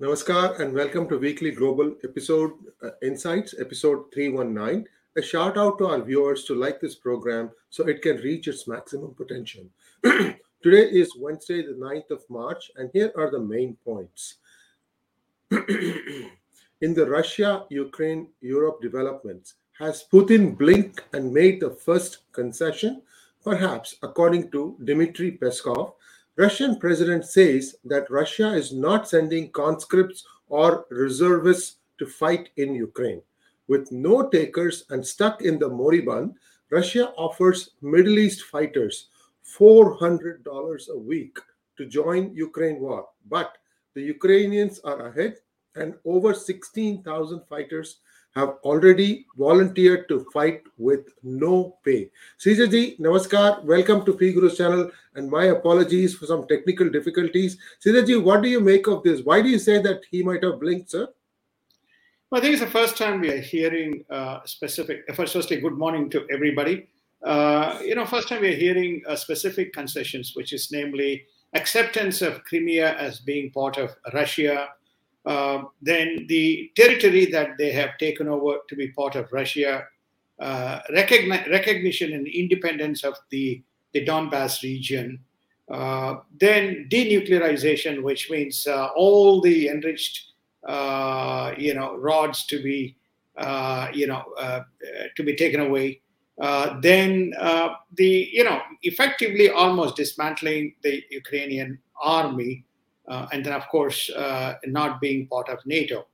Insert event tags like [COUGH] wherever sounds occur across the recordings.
Namaskar and welcome to Weekly Global Episode uh, Insights, episode 319. A shout out to our viewers to like this program so it can reach its maximum potential. [CLEARS THROAT] Today is Wednesday, the 9th of March, and here are the main points. [CLEARS THROAT] In the Russia Ukraine Europe developments, has Putin blinked and made the first concession? Perhaps, according to Dmitry Peskov, Russian president says that Russia is not sending conscripts or reservists to fight in Ukraine. With no takers and stuck in the moribund, Russia offers Middle East fighters $400 a week to join Ukraine war. But the Ukrainians are ahead and over 16,000 fighters have already volunteered to fight with no pay. Sridharji, namaskar. Welcome to P Guru's channel and my apologies for some technical difficulties. Sridharji, what do you make of this? Why do you say that he might have blinked, sir? Well, I think it's the first time we are hearing uh, specific. Firstly, good morning to everybody. Uh, you know, first time we are hearing uh, specific concessions, which is namely acceptance of Crimea as being part of Russia, uh, then the territory that they have taken over to be part of Russia, uh, recogni- recognition and independence of the, the Donbass region, uh, then denuclearization, which means uh, all the enriched, uh, you know, rods to be, you know, to be taken away. then the, you know, effectively almost dismantling the Ukrainian army uh, and then of course uh, not being part of NATO.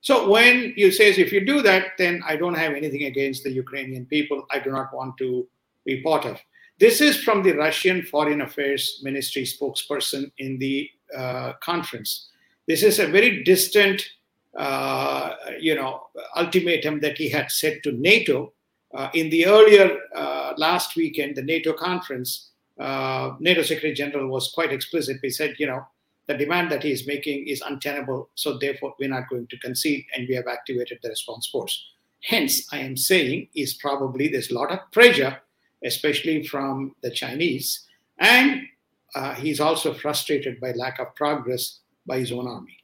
So when you say if you do that, then I don't have anything against the Ukrainian people. I do not want to be part of. This is from the Russian Foreign Affairs Ministry spokesperson in the uh, conference. This is a very distant, uh, you know, ultimatum that he had said to NATO uh, in the earlier uh, last weekend, the NATO conference. NATO Secretary General was quite explicit. He said, you know, the demand that he is making is untenable. So therefore, we're not going to concede, and we have activated the response force. Hence, I am saying is probably there's a lot of pressure, especially from the Chinese, and uh, he's also frustrated by lack of progress by his own army.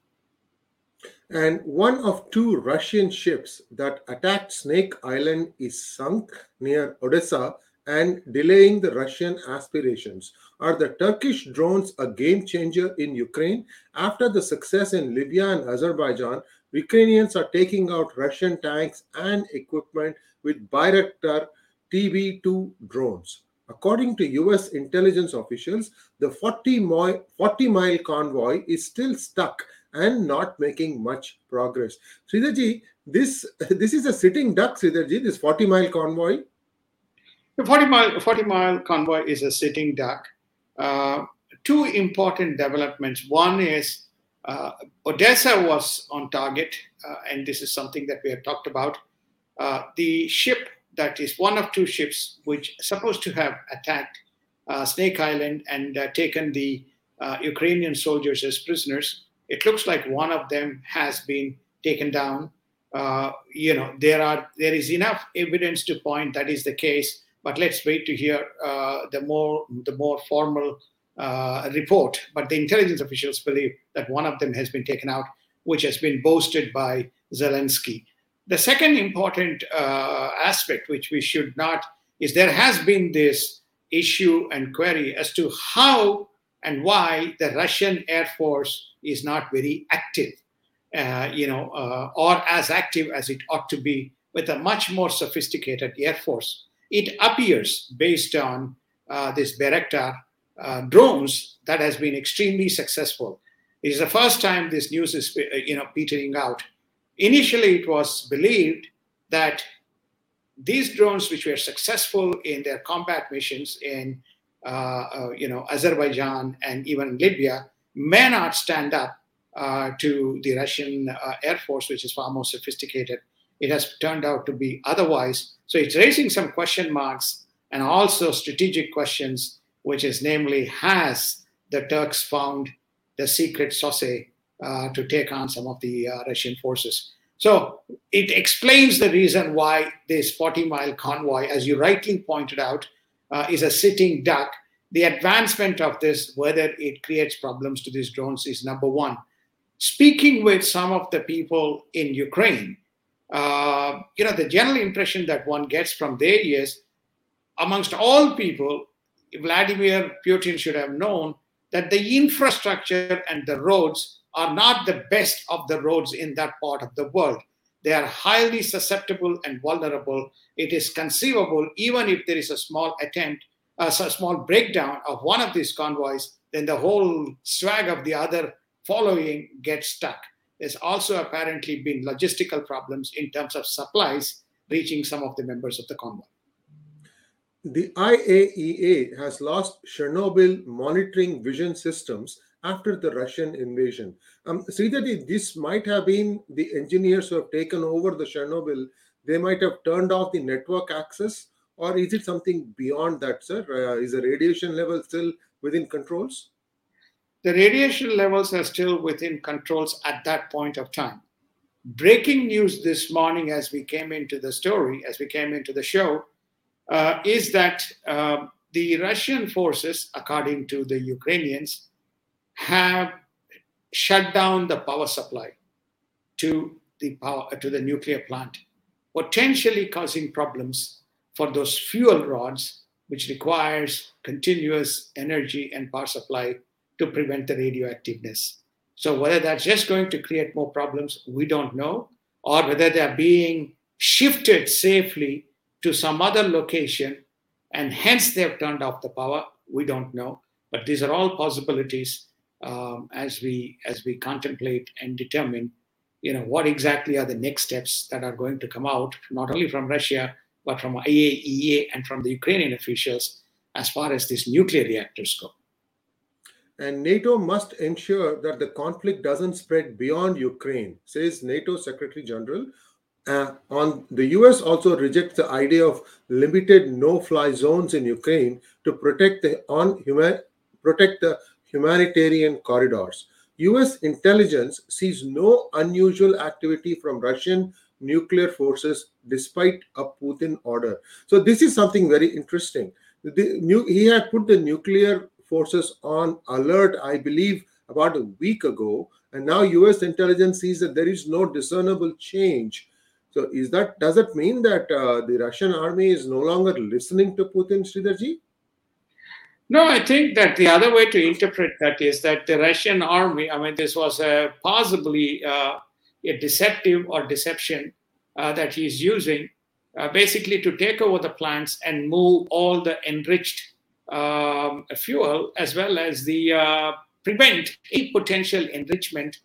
And one of two Russian ships that attacked Snake Island is sunk near Odessa and delaying the Russian aspirations. Are the Turkish drones a game changer in Ukraine? After the success in Libya and Azerbaijan, Ukrainians are taking out Russian tanks and equipment with Bayraktar TB2 drones. According to US intelligence officials, the 40 mile, 40 mile convoy is still stuck and not making much progress. Sridharji, this, [LAUGHS] this is a sitting duck, Sridharji, this 40 mile convoy. The 40 mile, 40 mile convoy is a sitting duck. Uh, two important developments. One is uh, Odessa was on target, uh, and this is something that we have talked about. Uh, the ship that is one of two ships which supposed to have attacked uh, Snake Island and uh, taken the Ukrainian soldiers as prisoners. It looks like one of them has been taken down. you know, there are there is enough evidence to point that is the case but let's wait to hear uh, the more the more formal uh, report. But the intelligence officials believe that one of them has been taken out, which has been boasted by Zelensky. The second important uh, aspect, which we should not, is there has been this issue and query as to how and why the Russian Air Force is not very active, uh, you know, uh, or as active as it ought to be with a much more sophisticated Air Force it appears based on uh, this Bayraktar uh, drones that has been extremely successful. It is the first time this news is uh, you know petering out. Initially, it was believed that these drones, which were successful in their combat missions in uh, uh, you know Azerbaijan and even Libya, may not stand up uh, to the Russian Air Force, which is far more sophisticated it has turned out to be otherwise. So it's raising some question marks and also strategic questions, which is namely, has the Turks found the secret sauce uh, to take on some of the uh, Russian forces? So it explains the reason why this 40 mile convoy, as you rightly pointed out, uh, is a sitting duck. The advancement of this, whether it creates problems to these drones, is number one. speaking with some of the people in Ukraine, uh, you know, the general impression that one gets from there is, amongst all people, Vladimir Putin should have known that the infrastructure and the roads are not the best of the roads in that part of the world. They are highly susceptible and vulnerable. It is conceivable, even if there is a small attempt, a small breakdown of one of these convoys, then the whole swag of the other following gets stuck. There's also apparently been logistical problems in terms of supplies reaching some of the members of the convoy. The IAEA has lost Chernobyl monitoring vision systems after the Russian invasion. Um, Sridharji, this might have been the engineers who have taken over the Chernobyl. They might have turned off the network access, or is it something beyond that, sir? Uh, is the radiation level still within controls? The radiation levels are still within controls at that point of time. Breaking news this morning, as we came into the story, as we came into the show, uh, is that uh, the Russian forces, according to the Ukrainians, have shut down the power supply to the power to the nuclear plant, potentially causing problems for those fuel rods, which requires continuous energy and power supply to prevent the radioactiveness. So whether that's just going to create more problems, we don't know, or whether they're being shifted safely to some other location and hence they've turned off the power, we don't know. But these are all possibilities um, as we as we contemplate and determine you know what exactly are the next steps that are going to come out not only from russia but from IAEA and from the ukrainian officials as far as these nuclear reactors go and nato must ensure that the conflict doesn't spread beyond ukraine says nato secretary general uh, on the us also rejects the idea of limited no fly zones in ukraine to protect the on human protect the humanitarian corridors. US intelligence sees no unusual activity from Russian nuclear forces despite a Putin order. So, this is something very interesting. The, new, he had put the nuclear forces on alert, I believe, about a week ago, and now US intelligence sees that there is no discernible change. So, is that does it mean that uh, the Russian army is no longer listening to Putin, Sridharji? No, I think that the other way to interpret that is that the Russian army, I mean, this was a possibly uh, a deceptive or deception uh, that he's using uh, basically to take over the plants and move all the enriched um, fuel as well as the uh, prevent a potential enrichment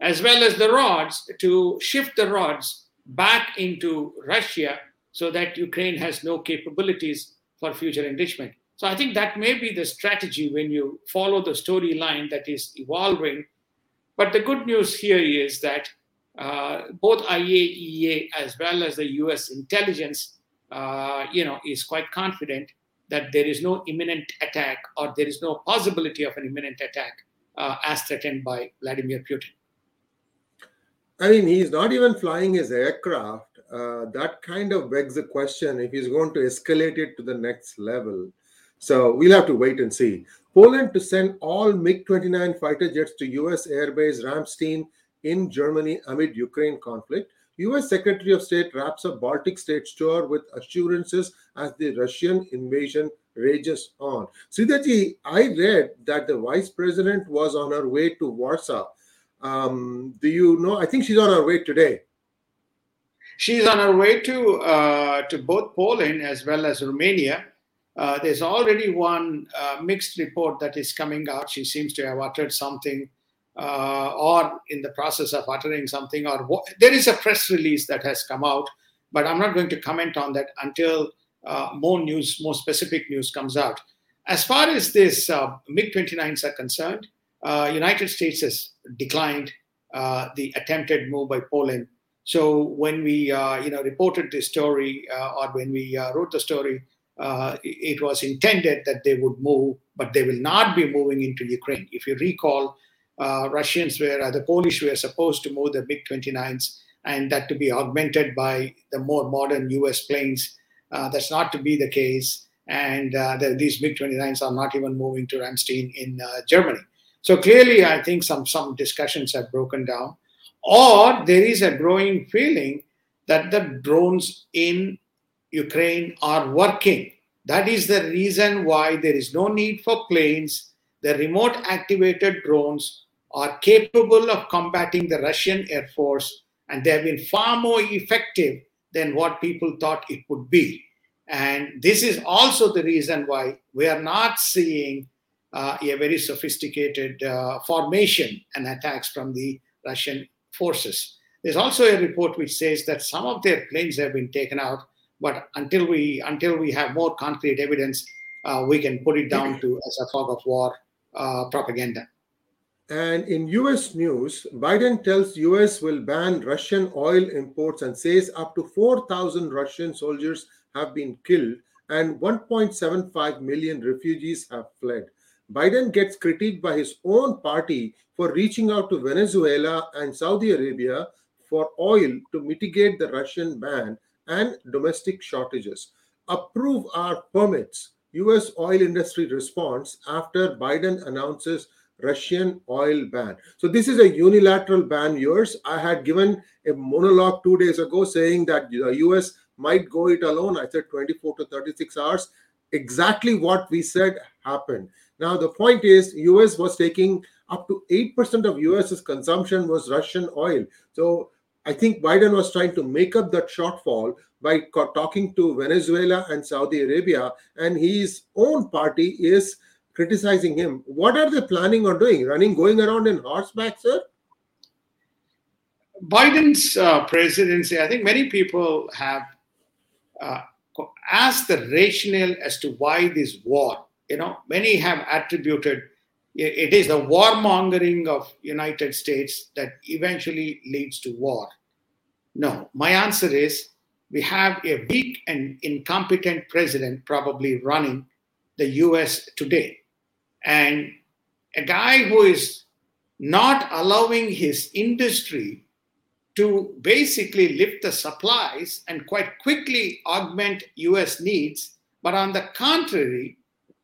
as well as the rods to shift the rods back into Russia so that Ukraine has no capabilities for future enrichment. So I think that may be the strategy when you follow the storyline that is evolving. But the good news here is that uh, both IAEA as well as the U.S. intelligence, uh, you know, is quite confident that there is no imminent attack or there is no possibility of an imminent attack uh, as threatened by Vladimir Putin. I mean, he's not even flying his aircraft. Uh, that kind of begs the question if he's going to escalate it to the next level. So we'll have to wait and see. Poland to send all MiG 29 fighter jets to US airbase Ramstein in Germany amid Ukraine conflict. US Secretary of State wraps up Baltic states tour with assurances as the Russian invasion rages on. Sridharji, I read that the vice president was on her way to Warsaw. Um, do you know? I think she's on her way today. She's on her way to uh, to both Poland as well as Romania uh, there's already one uh, mixed report that is coming out. She seems to have uttered something, uh, or in the process of uttering something, or there is a press release that has come out. But I'm not going to comment on that until uh, more news, more specific news comes out. As far as this uh, MiG-29s are concerned, uh, United States has declined the attempted move by Poland. So when we, you know, reported this story, or when we wrote the story, uh, it was intended that they would move, but they will not be moving into Ukraine. If you recall, uh, Russians were, uh, the Polish were supposed to move the MiG 29s and that to be augmented by the more modern US planes. Uh, that's not to be the case. And uh, the, these MiG 29s are not even moving to Ramstein in uh, Germany. So clearly, I think some some discussions have broken down, or there is a growing feeling that the drones in Ukraine are working. That is the reason why there is no need for planes. The remote activated drones are capable of combating the Russian Air Force, and they have been far more effective than what people thought it would be. And this is also the reason why we are not seeing uh, a very sophisticated uh, formation and attacks from the Russian forces. There's also a report which says that some of their planes have been taken out, but until we until we have more concrete evidence, uh, we can put it down to as a fog of war uh, propaganda. And in US news, Biden tells US will ban Russian oil imports and says up to 4,000 Russian soldiers have been killed and 1.75 million refugees have fled. Biden gets critiqued by his own party for reaching out to Venezuela and Saudi Arabia for oil to mitigate the Russian ban and domestic shortages. Approve our permits. US oil industry response after Biden announces Russian oil ban. So this is a unilateral ban. Yours. I had given a monologue two days ago saying that the US might go it alone. I said 24 to 36 hours. Exactly what we said happened. Now the point is, US was taking up to 8% of US's consumption was Russian oil. So I think Biden was trying to make up that shortfall by talking to Venezuela and Saudi Arabia, and his own party is criticizing him. What are they planning on doing? Running, going around in horseback, sir? Biden's uh, presidency, I think many people have uh, asked the rationale as to why this war. You know, many have attributed it is the warmongering of United States that eventually leads to war. No, my answer is we have a weak and incompetent president probably running the US today. And a guy who is not allowing his industry to basically lift the supplies and quite quickly augment US needs, but on the contrary,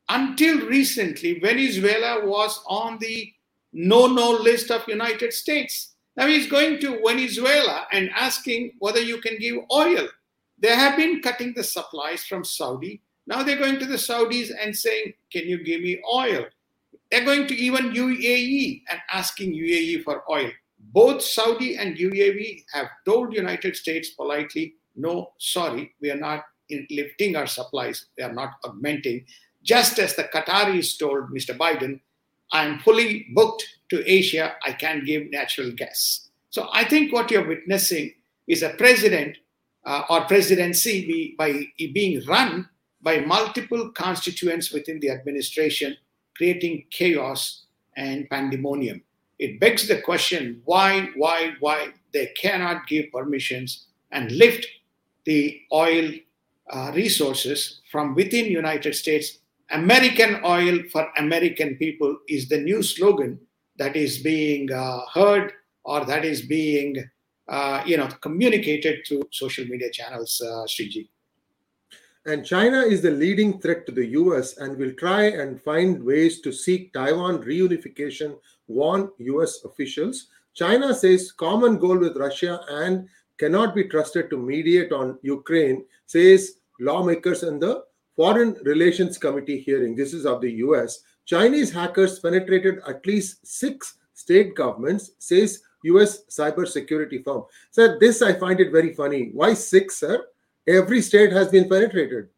until recently, Venezuela was on the no-no list of United States. Now he's going to Venezuela and asking whether you can give oil. They have been cutting the supplies from Saudi. Now they're going to the Saudis and saying, Can you give me oil? They're going to even UAE and asking UAE for oil. Both Saudi and UAE have told United States politely, no, sorry, we are not lifting our supplies. We are not augmenting. Just as the Qataris told Mr. Biden, I'm fully booked to Asia, I can't give natural gas. So I think what you're witnessing is a president uh, or presidency be, by being run by multiple constituents within the administration creating chaos and pandemonium. It begs the question why, why, why they cannot give permissions and lift the oil uh, resources from within United States. American oil for American people is the new slogan that is being uh, heard or that is being uh, you know communicated through social media channels, uh. And China is the leading threat to the US and will try and find ways to seek Taiwan reunification, warn US officials. China says common goal with Russia and cannot be trusted to mediate on Ukraine, says lawmakers in the Foreign Relations Committee hearing. This is of the US. Chinese hackers penetrated at least six state governments, says US cybersecurity firm. Sir, this I find it very funny. Why six, sir? Every state has been penetrated.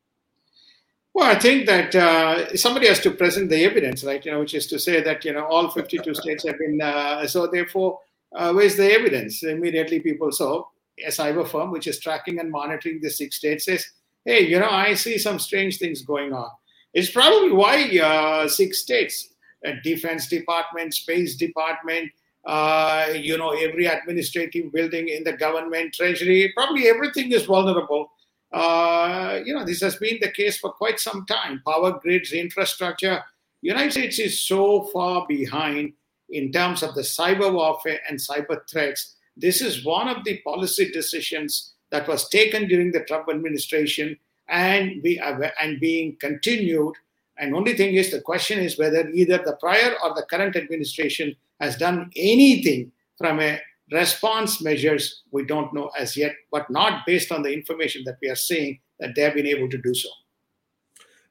Well, I think that uh, somebody has to present the evidence, right? You know, which is to say that you know all 52 [LAUGHS] states have been. Uh, so therefore, uh, where's the evidence? Immediately, people saw a cyber firm which is tracking and monitoring the six states says, "Hey, you know, I see some strange things going on." It's probably why uh, six states, defense department, space department, uh, you know, every administrative building in the government, treasury, probably everything is vulnerable uh, you know, this has been the case for quite some time. Power grids, infrastructure. United States is so far behind in terms of the cyber warfare and cyber threats. This is one of the policy decisions that was taken during the Trump administration and we be and being continued And only thing is, the question is whether either the prior or the current administration has done anything from a response measures. We don't know as yet, but not based on the information that we are seeing that they have been able to do so.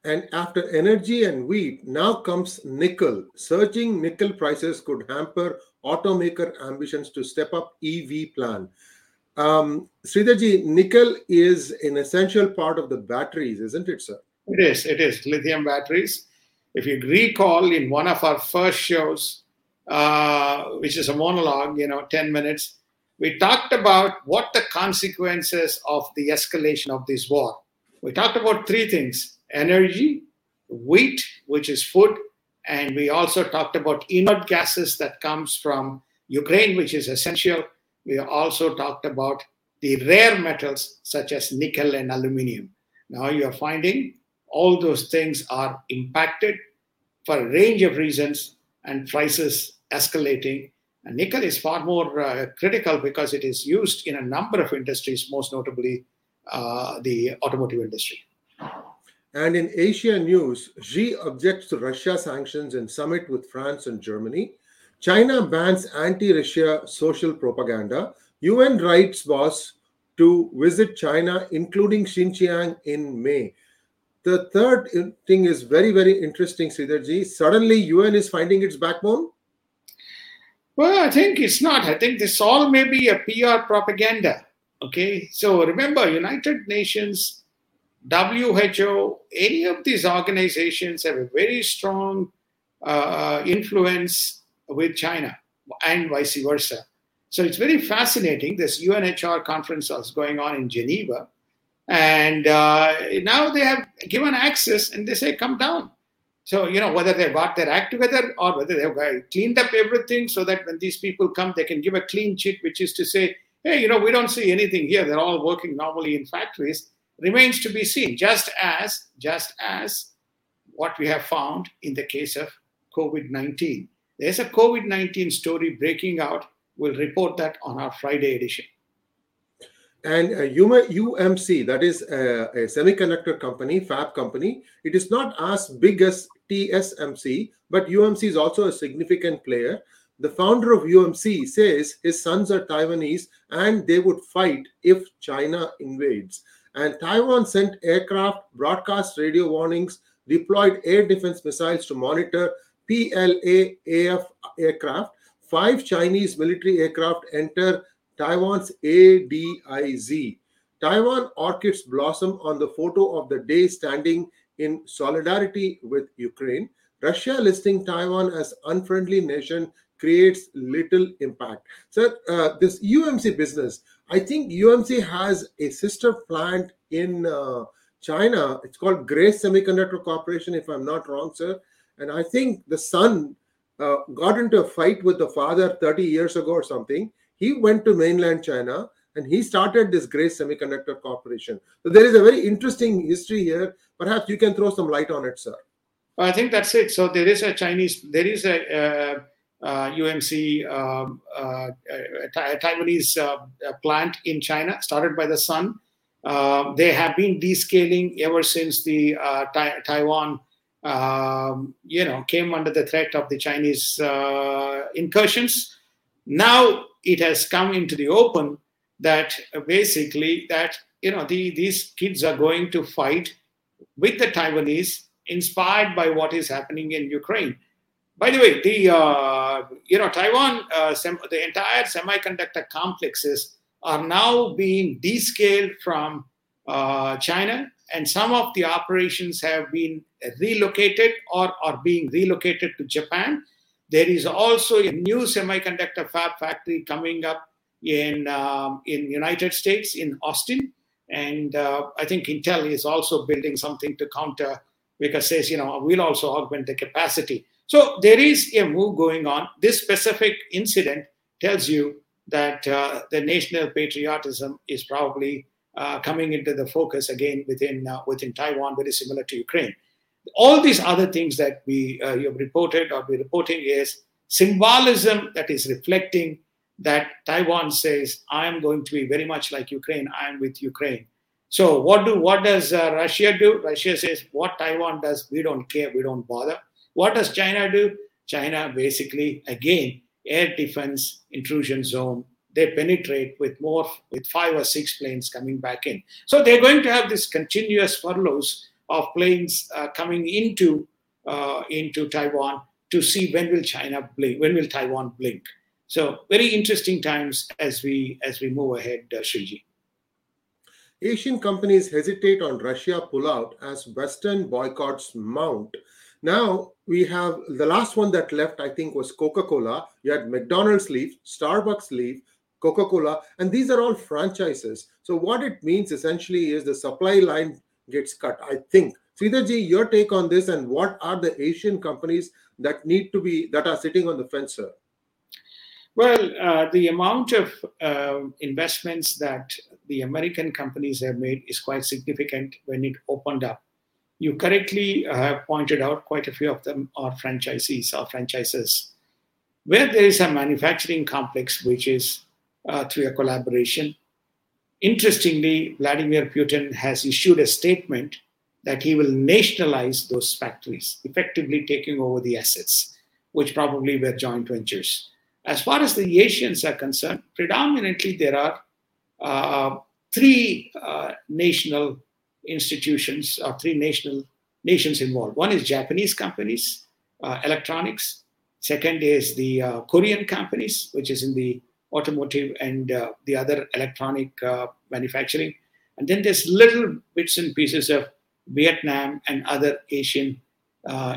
And after energy and wheat, now comes nickel. Surging nickel prices could hamper automaker ambitions to step up EV plan. Um, Sridharji, nickel is an essential part of the batteries, isn't it, sir? It is. It is lithium batteries. If you recall, in one of our first shows, uh, which is a monologue, you know, ten minutes, we talked about what the consequences of the escalation of this war. We talked about three things: energy, wheat, which is food, and we also talked about inert gases that comes from Ukraine, which is essential. We also talked about the rare metals such as nickel and aluminium. Now you are finding all those things are impacted for a range of reasons and prices escalating. And nickel is far more uh, critical because it is used in a number of industries, most notably uh, the automotive industry. And in Asia news, Xi objects to Russia sanctions in summit with France and Germany. China bans anti Russia social propaganda. UN rights boss to visit China, including Xinjiang in May. The third thing is very, very interesting, Sridharji. Suddenly, UN is finding its backbone. Well, I think it's not. I think this all may be a PR propaganda. Okay. So remember, United Nations, WHO, any of these organizations have a very strong uh, influence with China and vice versa. So it's very fascinating. This UNHR conference is going on in Geneva and uh, now they have given access and they say, come down. So, you know, whether they've got their act together or whether they've cleaned up everything so that when these people come, they can give a clean sheet, which is to say, hey, you know, we don't see anything here. They're all working normally in factories, remains to be seen, just as, just as what we have found in the case of COVID 19. There's a COVID 19 story breaking out. We'll report that on our Friday edition. And uh, UMC, that is a, a, semiconductor company, fab company, it is not as big as TSMC, but UMC is also a significant player. The founder of UMC says his sons are Taiwanese and they would fight if China invades. And Taiwan sent aircraft, broadcast radio warnings, deployed air defense missiles to monitor PLA AF aircraft. Five Chinese military aircraft enter Taiwan's ADIZ. Taiwan orchids blossom on the photo of the day standing in solidarity with Ukraine. Russia listing Taiwan as unfriendly nation creates little impact. So uh, this UMC business, I think UMC has a sister plant in uh, China. It's called Grace Semiconductor Corporation, if I'm not wrong, sir. And I think the son uh, got into a fight with the father 30 years ago or something. He went to mainland China and he started this Grace Semiconductor Corporation. So there is a very interesting history here. Perhaps you can throw some light on it, sir. I think that's it. So there is a Chinese, there is a uh, uh, UMC um, uh, Taiwanese uh, plant in China, started by the son. Uh, they have been descaling ever since the uh, Taiwan, um, you know, came under the threat of the Chinese incursions. Now it has come into the open that basically that you know the, these kids are going to fight with the Taiwanese, inspired by what is happening in Ukraine. By the way, the uh, you know Taiwan, uh, sem- the entire semiconductor complexes are now being descaled from uh, China, and some of the operations have been relocated or are being relocated to Japan there is also a new semiconductor fab factory coming up in um, in United States in Austin, and uh, I think Intel is also building something to counter because says you know we'll also augment the capacity. So there is a move going on. This specific incident tells you that uh, the national patriotism is probably uh, coming into the focus again within uh, within Taiwan, very similar to Ukraine all these other things that we uh, you have reported or we're reporting is symbolism that is reflecting that Taiwan says, I am going to be very much like Ukraine, I am with Ukraine. So what do what does uh, Russia do? Russia says what Taiwan does, we don't care, we don't bother. What does China do? China basically again air defense intrusion zone. They penetrate with more with five or six planes coming back in. So they're going to have this continuous furloughs of planes uh, coming into uh, into Taiwan to see when will China blink, when will Taiwan blink. So very interesting times as we as we move ahead, uh, Shriji. Asian companies hesitate on Russia pullout as Western boycotts mount. Now we have the last one that left, I think, was Coca Cola. You had McDonald's leave, Starbucks leave, Coca Cola, and these are all franchises. So, what it means essentially is the supply line gets cut, I think. Sridharji, your take on this, and what are the Asian companies that need to be that are sitting on the fence, sir? Well, uh, the amount of uh, investments that the American companies have made is quite significant when it opened up. You correctly uh, have pointed out quite a few of them are franchisees or franchises. Where there is a manufacturing complex, which is uh, through a collaboration. Interestingly, Vladimir Putin has issued a statement that he will nationalize those factories, effectively taking over the assets, which probably were joint ventures. As far as the Asians are concerned, predominantly there are uh, three uh, national institutions or three national nations involved. One is Japanese companies, uh, electronics. Second is the uh, Korean companies, which is in the automotive and uh, the other electronic uh, manufacturing. And then there's little bits and pieces of Vietnam and other Asian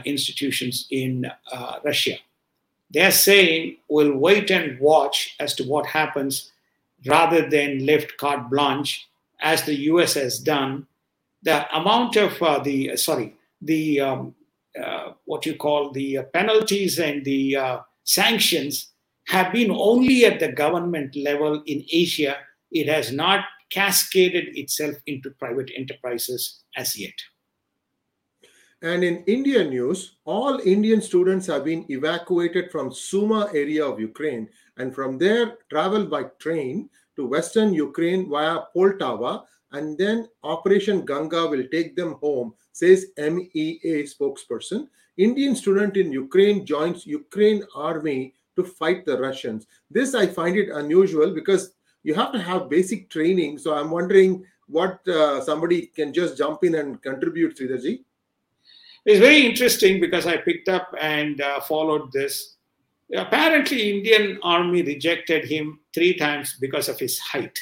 institutions in Russia. They're saying we'll wait and watch as to what happens rather than left carte blanche as the US has done. The amount of uh, the, sorry, the, um, uh, what you call the uh, penalties and the uh, sanctions have been only at the government level in Asia. It has not cascaded itself into private enterprises as yet. And in India news, all Indian students have been evacuated from Sumy area of Ukraine and from there travel by train to western Ukraine via Poltava and then Operation Ganga will take them home, says MEA spokesperson. Indian student in Ukraine joins Ukraine army to fight the Russians. This I find it unusual because you have to have basic training. So I'm wondering what uh, somebody can just jump in and contribute, Sridharji. It's very interesting because I picked up and uh, followed this. Apparently, Indian army rejected him three times because of his height.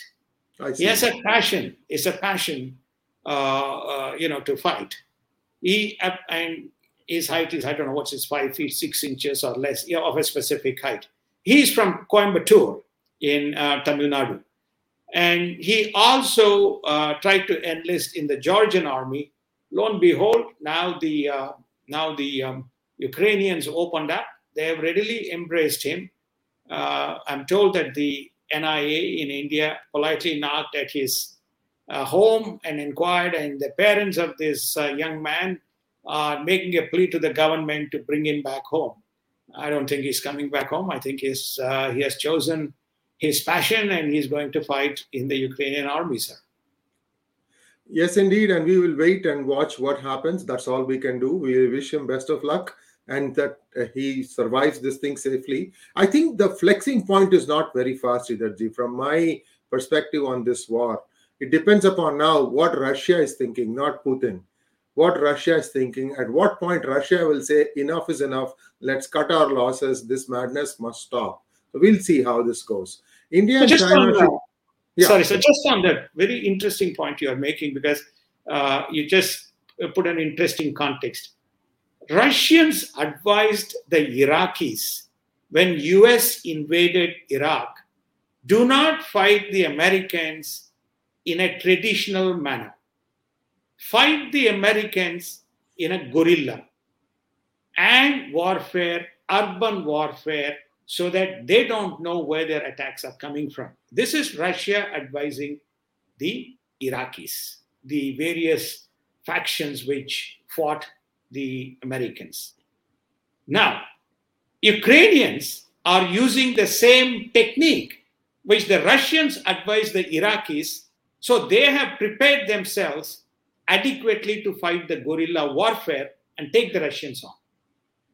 He has a passion. It's a passion, uh, uh, you know, to fight. He and his height is I don't know what's his five feet six inches or less of a specific height. He's from Coimbatore in uh, Tamil Nadu, and he also uh, tried to enlist in the Georgian army lo and behold, now the uh, now the um, Ukrainians opened up. They have readily embraced him. Uh, I'm told that the NIA in India politely knocked at his uh, home and inquired, and the parents of this uh, young man are making a plea to the government to bring him back home. I don't think he's coming back home. I think he's, uh, he has chosen his passion and he's going to fight in the Ukrainian army, sir. Yes, indeed. And we will wait and watch what happens. That's all we can do. We wish him best of luck and that uh, he survives this thing safely. I think the flexing point is not very fast, Sridharji. From my perspective on this war, it depends upon now what Russia is thinking, not Putin. What Russia is thinking, at what point Russia will say, enough is enough, let's cut our losses, this madness must stop. So we'll see how this goes. India and China. Yeah. Sorry, so just on that very interesting point you are making, because uh, you just put an interesting context. Russians advised the Iraqis when US invaded Iraq, do not fight the Americans in a traditional manner. Fight the Americans in a guerrilla and warfare, urban warfare, so that they don't know where their attacks are coming from. This is Russia advising the Iraqis, the various factions which fought the Americans. Now, Ukrainians are using the same technique which the Russians advised the Iraqis So they have prepared themselves adequately to fight the guerrilla warfare and take the Russians on.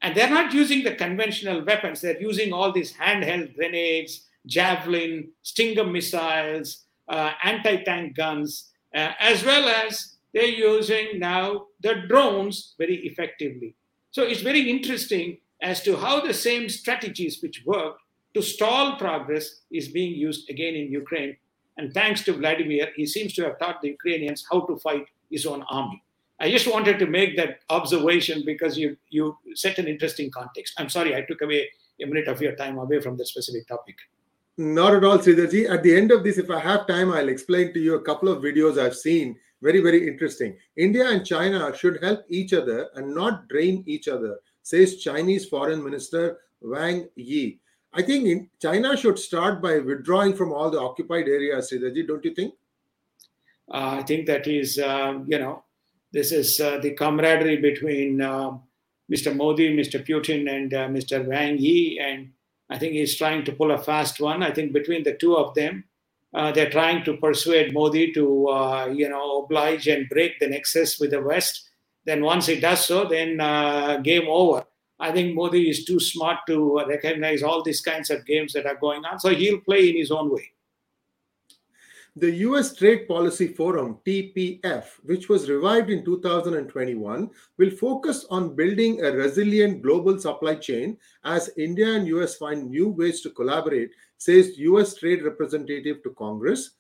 And they're not using the conventional weapons, they're using all these handheld grenades, javelin, Stinger missiles, uh, anti tank guns, uh, as well as they're using now the drones very effectively. So it's very interesting as to how the same strategies which worked to stall progress is being used again in Ukraine. And thanks to Vladimir, he seems to have taught the Ukrainians how to fight his own army. I just wanted to make that observation because you you set an interesting context. I'm sorry I took away a minute of your time away from the specific topic. Not at all, Sridharji. At the end of this, if I have time, I'll explain to you a couple of videos I've seen. Very, very interesting. India and China should help each other and not drain each other, says Chinese Foreign Minister Wang Yi. I think China should start by withdrawing from all the occupied areas, Sridharji, don't you think? Uh, I think that is, uh, you know, this is uh, the camaraderie between Mr. Modi, Mr. Putin, and Mr. Wang Yi, and I think he's trying to pull a fast one. I think between the two of them, uh, they're trying to persuade Modi to, uh, you know, oblige and break the nexus with the West. Then once he does so, then uh, game over. I think Modi is too smart to recognize all these kinds of games that are going on, so he'll play in his own way. The US Trade Policy Forum, TPF, which was revived in 2021, will focus on building a resilient global supply chain as India and US find new ways to collaborate, says US Trade Representative to Congress.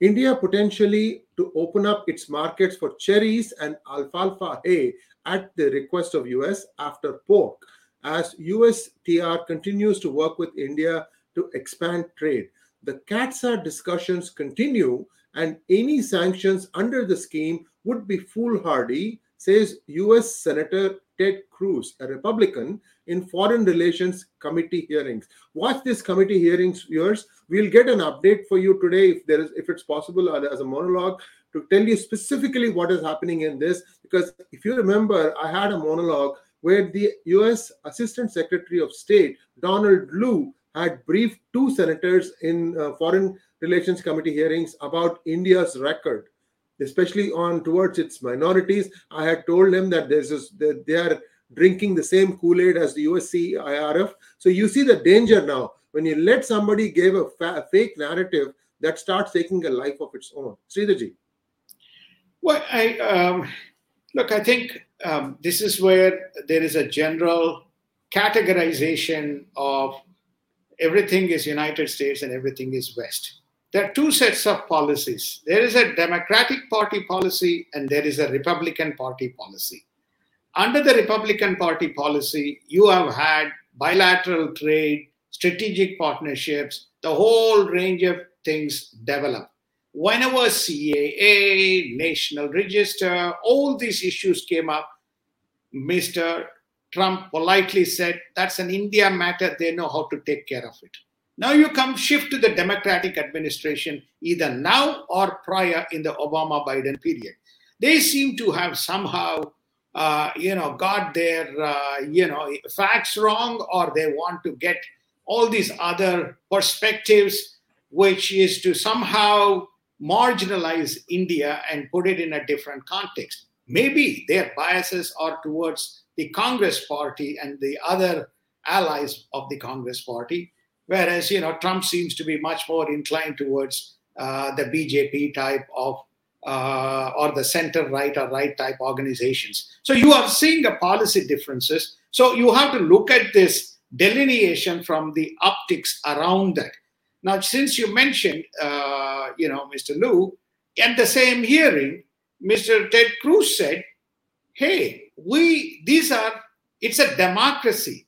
India potentially to open up its markets for cherries and alfalfa hay at the request of US after pork as USTR continues to work with India to expand trade the CAATSA discussions continue and any sanctions under the scheme would be foolhardy, says US Senator Ted Cruz, a Republican, in Foreign Relations Committee hearings. Watch this committee hearings, viewers. We'll get an update for you today if there is, if it's possible, as a monologue to tell you specifically what is happening in this. Because if you remember, I had a monologue where the US Assistant Secretary of State, Donald Lu, had briefed two senators in uh, Foreign Relations Committee hearings about India's record, especially on towards its minorities. I had told them that there's this, that they are drinking the same Kool-Aid as the USC IRF. So you see the danger now when you let somebody give a fa- fake narrative that starts taking a life of its own. Sridharji. Well, I um, look. I think um, this is where there is a general categorization of everything is United States and everything is West. There are two sets of policies. There is a Democratic Party policy and there is a Republican Party policy. Under the Republican Party policy, you have had bilateral trade, strategic partnerships, the whole range of things develop. Whenever CAA, National Register, all these issues came up, Mr. Trump politely said, that's an India matter. They know how to take care of it. Now you come shift to the Democratic administration, either now or prior in the Obama Biden period. They seem to have somehow, uh, you know, got their, uh, you know, facts wrong, or they want to get all these other perspectives, which is to somehow marginalize India and put it in a different context. Maybe their biases are towards the Congress party and the other allies of the Congress party. Whereas, you know, Trump seems to be much more inclined towards uh, the BJP type of uh, or the center right or right type organizations. So you are seeing the policy differences. So you have to look at this delineation from the optics around that. Now, since you mentioned, uh, you know, Mr. Lu, at the same hearing, Mr. Ted Cruz said, hey, we these are it's a democracy.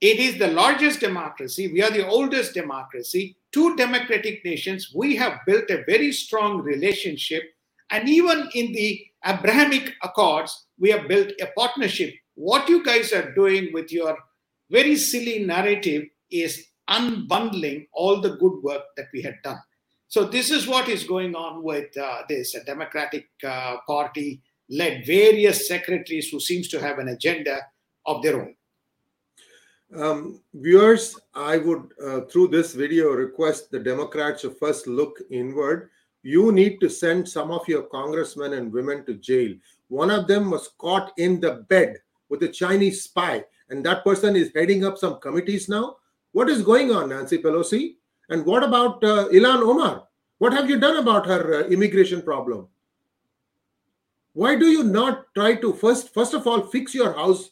It is the largest democracy. We are the oldest democracy. Two democratic nations. We have built a very strong relationship. And even in the abrahamic accords we have built a partnership. What you guys are doing with your very silly narrative is unbundling all the good work that we had done. So this is what is going on with uh, this democratic uh, party led various secretaries who seems to have an agenda of their own. Um, viewers, I would, uh, through this video, request the Democrats to first look inward. you need to send some of your congressmen and women to jail. One of them was caught in the bed with a Chinese spy, and that person is heading up some committees now. What is going on, Nancy Pelosi? And what about uh, Ilhan Omar? What have you done about her uh, immigration problem? Why do you not try to first, first of all, fix your house?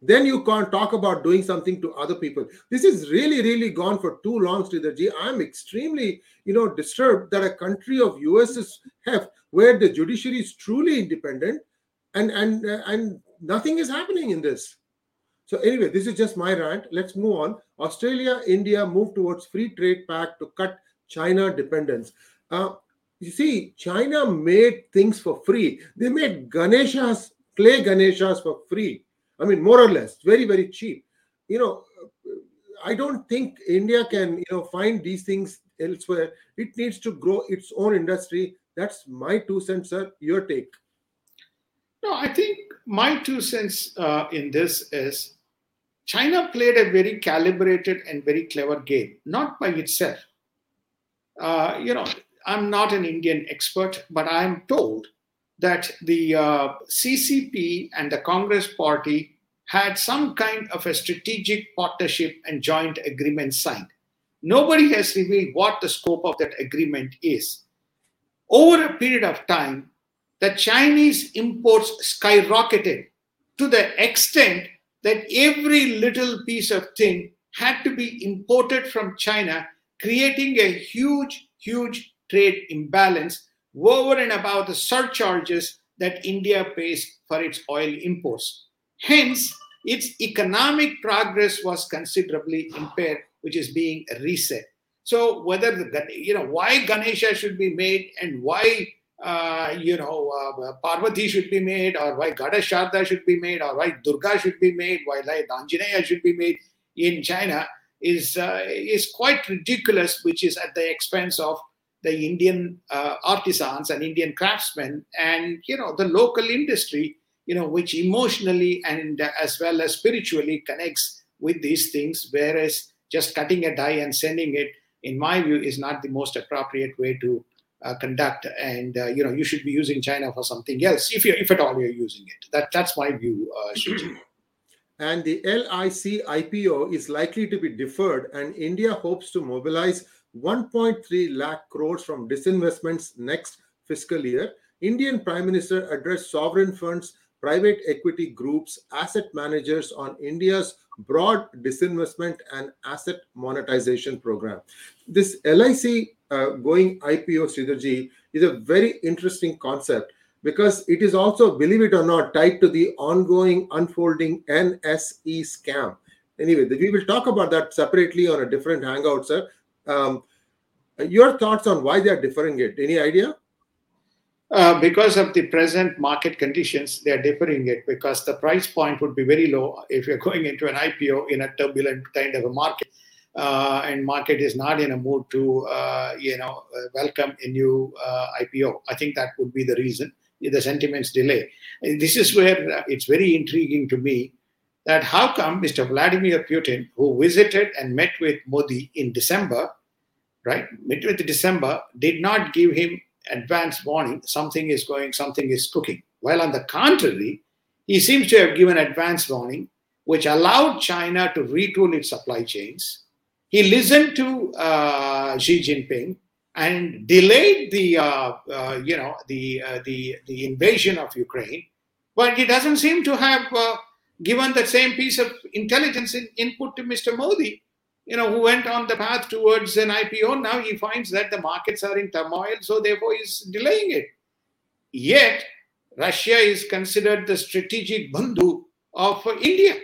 Then you can't talk about doing something to other people. This is really really gone for too long Sridharji. i'm extremely you know disturbed that a country of us's have where the judiciary is truly independent and and and nothing is happening in this. So anyway this is just my rant. Let's move on. Australia india move towards free trade pact to cut china dependence. Uh, you see china made things for free they made ganeshas clay ganeshas for free I mean, more or less, very, very cheap. You know, I don't think India can, you know, find these things elsewhere. It needs to grow its own industry. That's my two cents, sir. Your take. No, I think my two cents uh, in this is China played a very calibrated and very clever game, not by itself. Uh, you know, I'm not an Indian expert, but I'm told that the uh, CCP and the Congress Party had some kind of a strategic partnership and joint agreement signed. Nobody has revealed what the scope of that agreement is. Over a period of time, the Chinese imports skyrocketed to the extent that every little piece of thing had to be imported from China, creating a huge, huge trade imbalance over and above the surcharges that India pays for its oil imports. Hence, its economic progress was considerably impaired, which is being reset. So, whether the you know why Ganesha should be made and why uh, you know uh, Parvati should be made, or why Goddess Sharda should be made, or why Durga should be made, why Anjaneya should be made in China is uh, is quite ridiculous, which is at the expense of the Indian uh, artisans and Indian craftsmen, and you know the local industry, you know, which emotionally and uh, as well as spiritually connects with these things. Whereas just cutting a die and sending it, in my view, is not the most appropriate way to uh, conduct. And uh, you know, you should be using China for something else, if you if at all you're using it. That that's my view, uh, [CLEARS THROAT] And the LIC IPO is likely to be deferred, and India hopes to mobilize 1.3 lakh crores from disinvestments next fiscal year. Indian Prime Minister addressed sovereign funds, private equity groups, asset managers on India's broad disinvestment and asset monetization program. This LIC uh, going IPO, Sridharji, is a very interesting concept because it is also, believe it or not, tied to the ongoing unfolding NSE scam. Anyway, we will talk about that separately on a different hangout, sir. Um, your thoughts on why they are deferring it? Any idea? Uh, because of the present market conditions, they are deferring it because the price point would be very low if you're going into an IPO in a turbulent kind of a market. Uh, and market is not in a mood to uh, you know welcome a new uh, IPO. I think that would be the reason the sentiments delay. This is where uh, it's very intriguing to me that how come Mr. Vladimir Putin, who visited and met with Modi in December, right, met with December, did not give him advance warning something is going, something is cooking. While on the contrary, he seems to have given advance warning, which allowed China to retool its supply chains. He listened to uh, Xi Jinping and delayed the, uh, uh, you know, the, uh, the, the invasion of Ukraine, but he doesn't seem to have uh, given the same piece of intelligence in, input to Mr. Modi, you know, who went on the path towards an IPO. Now he finds that the markets are in turmoil, so therefore he's delaying it. Yet, Russia is considered the strategic bandhu of India.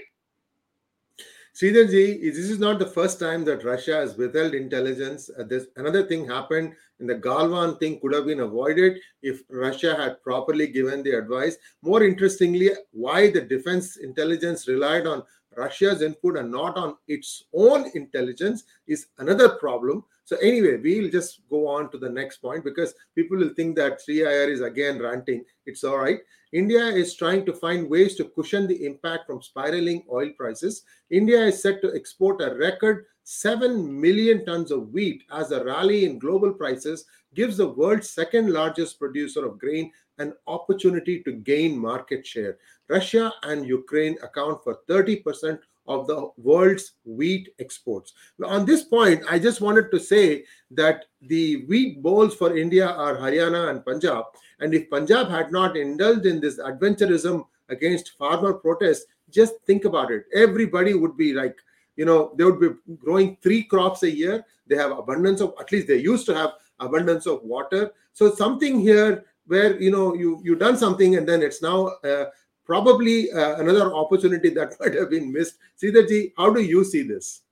Sridharji, this is not the first time that Russia has withheld intelligence. Uh, this another thing happened in the Galwan thing could have been avoided if Russia had properly given the advice. More interestingly, why the defense intelligence relied on Russia's input and not on its own intelligence is another problem So anyway, we'll just go on to the next point because people will think that 3IR is again ranting. It's all right. India is trying to find ways to cushion the impact from spiraling oil prices. India is set to export a record 7 million tons of wheat as a rally in global prices gives the world's second largest producer of grain an opportunity to gain market share. Russia and Ukraine account for 30% of the world's wheat exports. On this point, I just wanted to say that the wheat bowls for India are Haryana and Punjab. And if Punjab had not indulged in this adventurism against farmer protests, just think about it. Everybody would be like, you know, they would be growing three crops a year. They have abundance of, at least they used to have abundance of water. So something here where you know you you done something and then it's now uh, probably uh, another opportunity that [LAUGHS] might have been missed. Sridharji, how do you see this?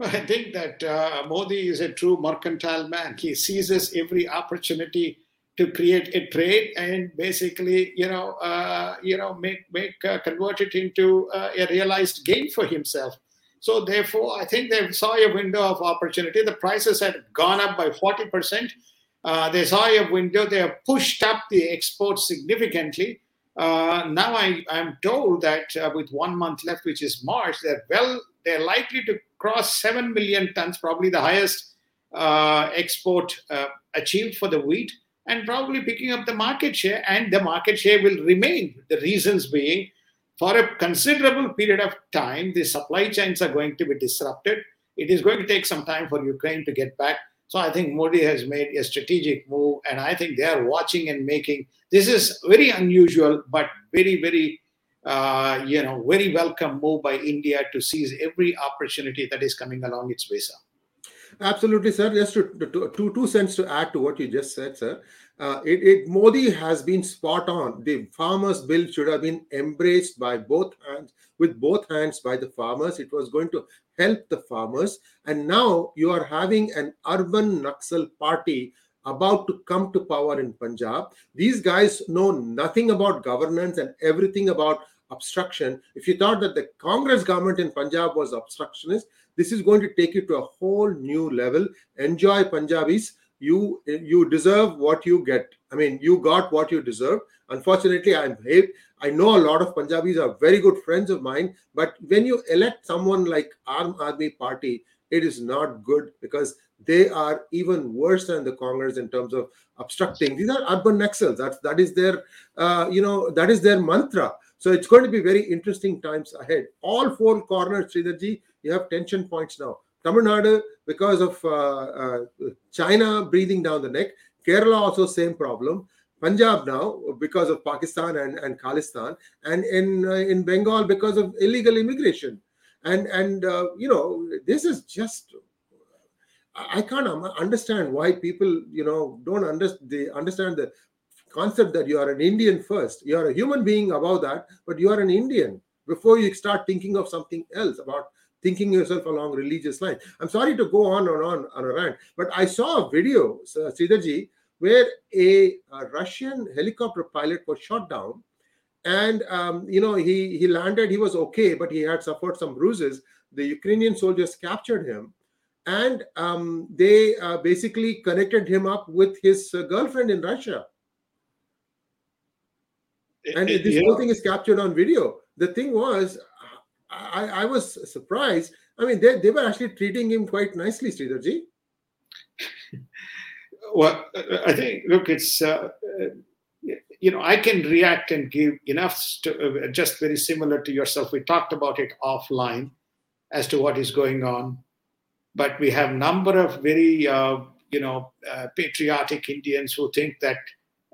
I think that uh, Modi is a true mercantile man. He seizes every opportunity to create a trade and basically, you know, uh, you know, make make uh, convert it into uh, a realized gain for himself. So therefore, I think they saw a window of opportunity. The prices had gone up by forty percent. Uh, they saw a window. They have pushed up the exports significantly uh, now I, am told that uh, with one month left, which is March, they're well, they're likely to cross seven million tons, probably the highest uh, export uh, achieved for the wheat, and probably picking up the market share. And the market share will remain. The reasons being, for a considerable period of time, the supply chains are going to be disrupted. It is going to take some time for Ukraine to get back. So I think Modi has made a strategic move, and I think they are watching and making. This is very unusual, but very, very, uh, you know, very welcome move by India to seize every opportunity that is coming along its way, sir. Absolutely, sir. Just to, to, two two cents to add to what you just said, sir. Uh, it, it, Modi has been spot on. The farmers' bill should have been embraced by both hands, with both hands by the farmers. It was going to help the farmers. And now you are having an urban Naxal party about to come to power in Punjab. These guys know nothing about governance and everything about obstruction. If you thought that the Congress government in Punjab was obstructionist, this is going to take you to a whole new level. Enjoy Punjabis. You you deserve what you get. I mean, you got what you deserve. Unfortunately, I'm I know a lot of Punjabis are very good friends of mine, but when you elect someone like Aam Aadmi Party, it is not good because they are even worse than the Congress in terms of obstructing. These are urban Naxals. That's that is their uh, you know that is their mantra. So it's going to be very interesting times ahead. All four corners, Sridharji, you have tension points now. Tamil Nadu, because of uh, uh, China breathing down the neck. Kerala also same problem. Punjab now because of Pakistan and, and Khalistan, and in uh, in Bengal because of illegal immigration, and and uh, you know this is just I can't understand why people you know don't understand they understand the concept that you are an Indian first. You are a human being above that, but you are an Indian before you start thinking of something else about thinking yourself along religious lines. I'm sorry to go on and on on a rant, but I saw a video, Sridharji, where a, a Russian helicopter pilot was shot down, and um, you know he he landed. He was okay, but he had suffered some bruises. The Ukrainian soldiers captured him, and um, they uh, basically connected him up with his uh, girlfriend in Russia. And it, this whole thing is captured on video. The thing was, I, I was surprised. I mean, they, they were actually treating him quite nicely, Sridharji well, I think, look, it's, uh, you know, I can react and give enough, to, uh, just very similar to yourself. We talked about it offline as to what is going on. But we have number of very, uh, you know, uh, patriotic Indians who think that,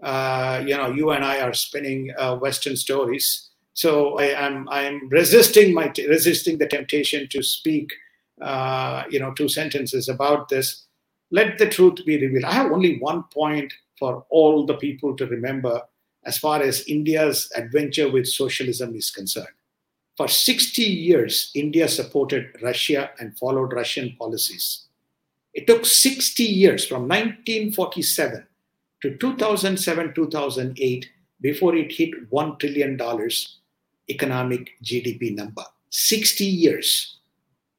uh, you know, you and I are spinning uh, Western stories. So I am I'm resisting my resisting the temptation to speak, uh, you know, two sentences about this let the truth be revealed. I have only one point for all the people to remember as far as India's adventure with socialism is concerned. For 60 years, India supported Russia and followed Russian policies. It took 60 years from 1947 to 2007 2008 before it hit $1 trillion economic GDP number. 60 years.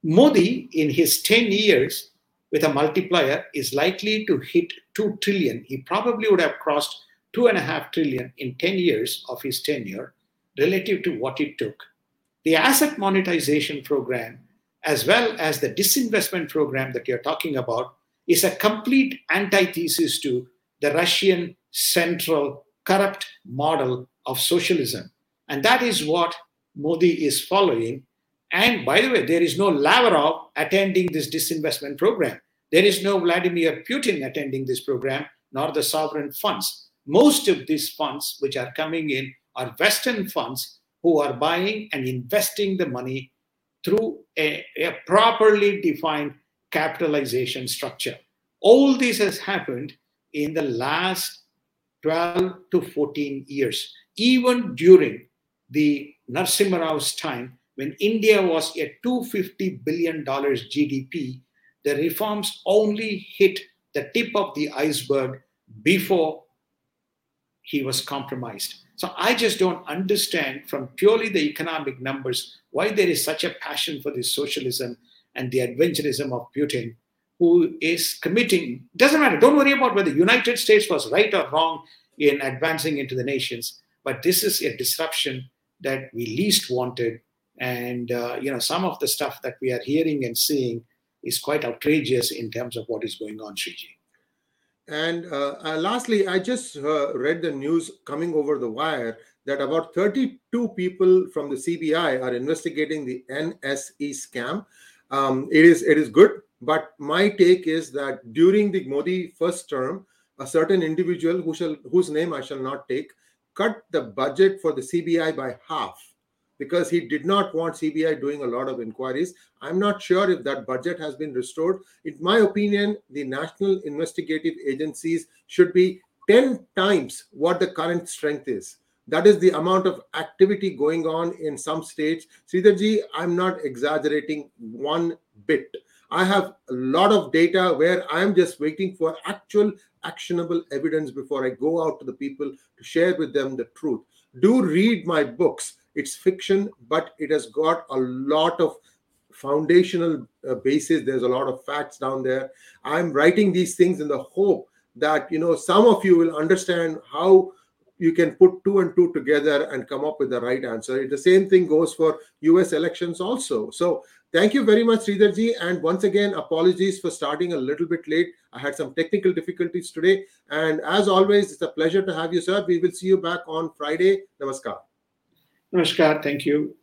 Modi, in his 10 years, with a multiplier is likely to hit 2 trillion. He probably would have crossed 2.5 trillion in 10 years of his tenure relative to what it took. The asset monetization program, as well as the disinvestment program that you're talking about, is a complete antithesis to the Russian central corrupt model of socialism. And that is what Modi is following. And by the way, there is no Lavrov attending this disinvestment program. There is no Vladimir Putin attending this program, nor the sovereign funds. Most of these funds, which are coming in, are Western funds who are buying and investing the money through a, a properly defined capitalization structure. All this has happened in the last 12 to 14 years, even during the Narasimha Rao's time, when India was at $250 billion GDP, the reforms only hit the tip of the iceberg before he was compromised. So I just don't understand from purely the economic numbers why there is such a passion for this socialism and the adventurism of Putin, who is committing, doesn't matter, don't worry about whether the United States was right or wrong in advancing into the nations, but this is a disruption that we least wanted. And, uh, you know, some of the stuff that we are hearing and seeing is quite outrageous in terms of what is going on, Sriji. And uh, uh, lastly, I just uh, read the news coming over the wire that about 32 people from the CBI are investigating the NSE scam. Um, it is it is good, but my take is that during the Modi first term, a certain individual who shall whose name I shall not take cut the budget for the CBI by half because he did not want CBI doing a lot of inquiries. I'm not sure if that budget has been restored. In my opinion, the national investigative agencies should be 10 times what the current strength is. That is the amount of activity going on in some states. Sridharji, I'm not exaggerating one bit. I have a lot of data where I'm just waiting for actual actionable evidence before I go out to the people to share with them the truth. Do read my books. It's fiction but it has got a lot of foundational uh, basis. There's a lot of facts down there. I'm writing these things in the hope that you know some of you will understand how you can put two and two together and come up with the right answer. The same thing goes for us elections also. So thank you very much sridharji and once again apologies for starting a little bit late i had some technical difficulties today and as always it's a pleasure to have you sir we will see you back on friday namaskar Namaskar. Thank you.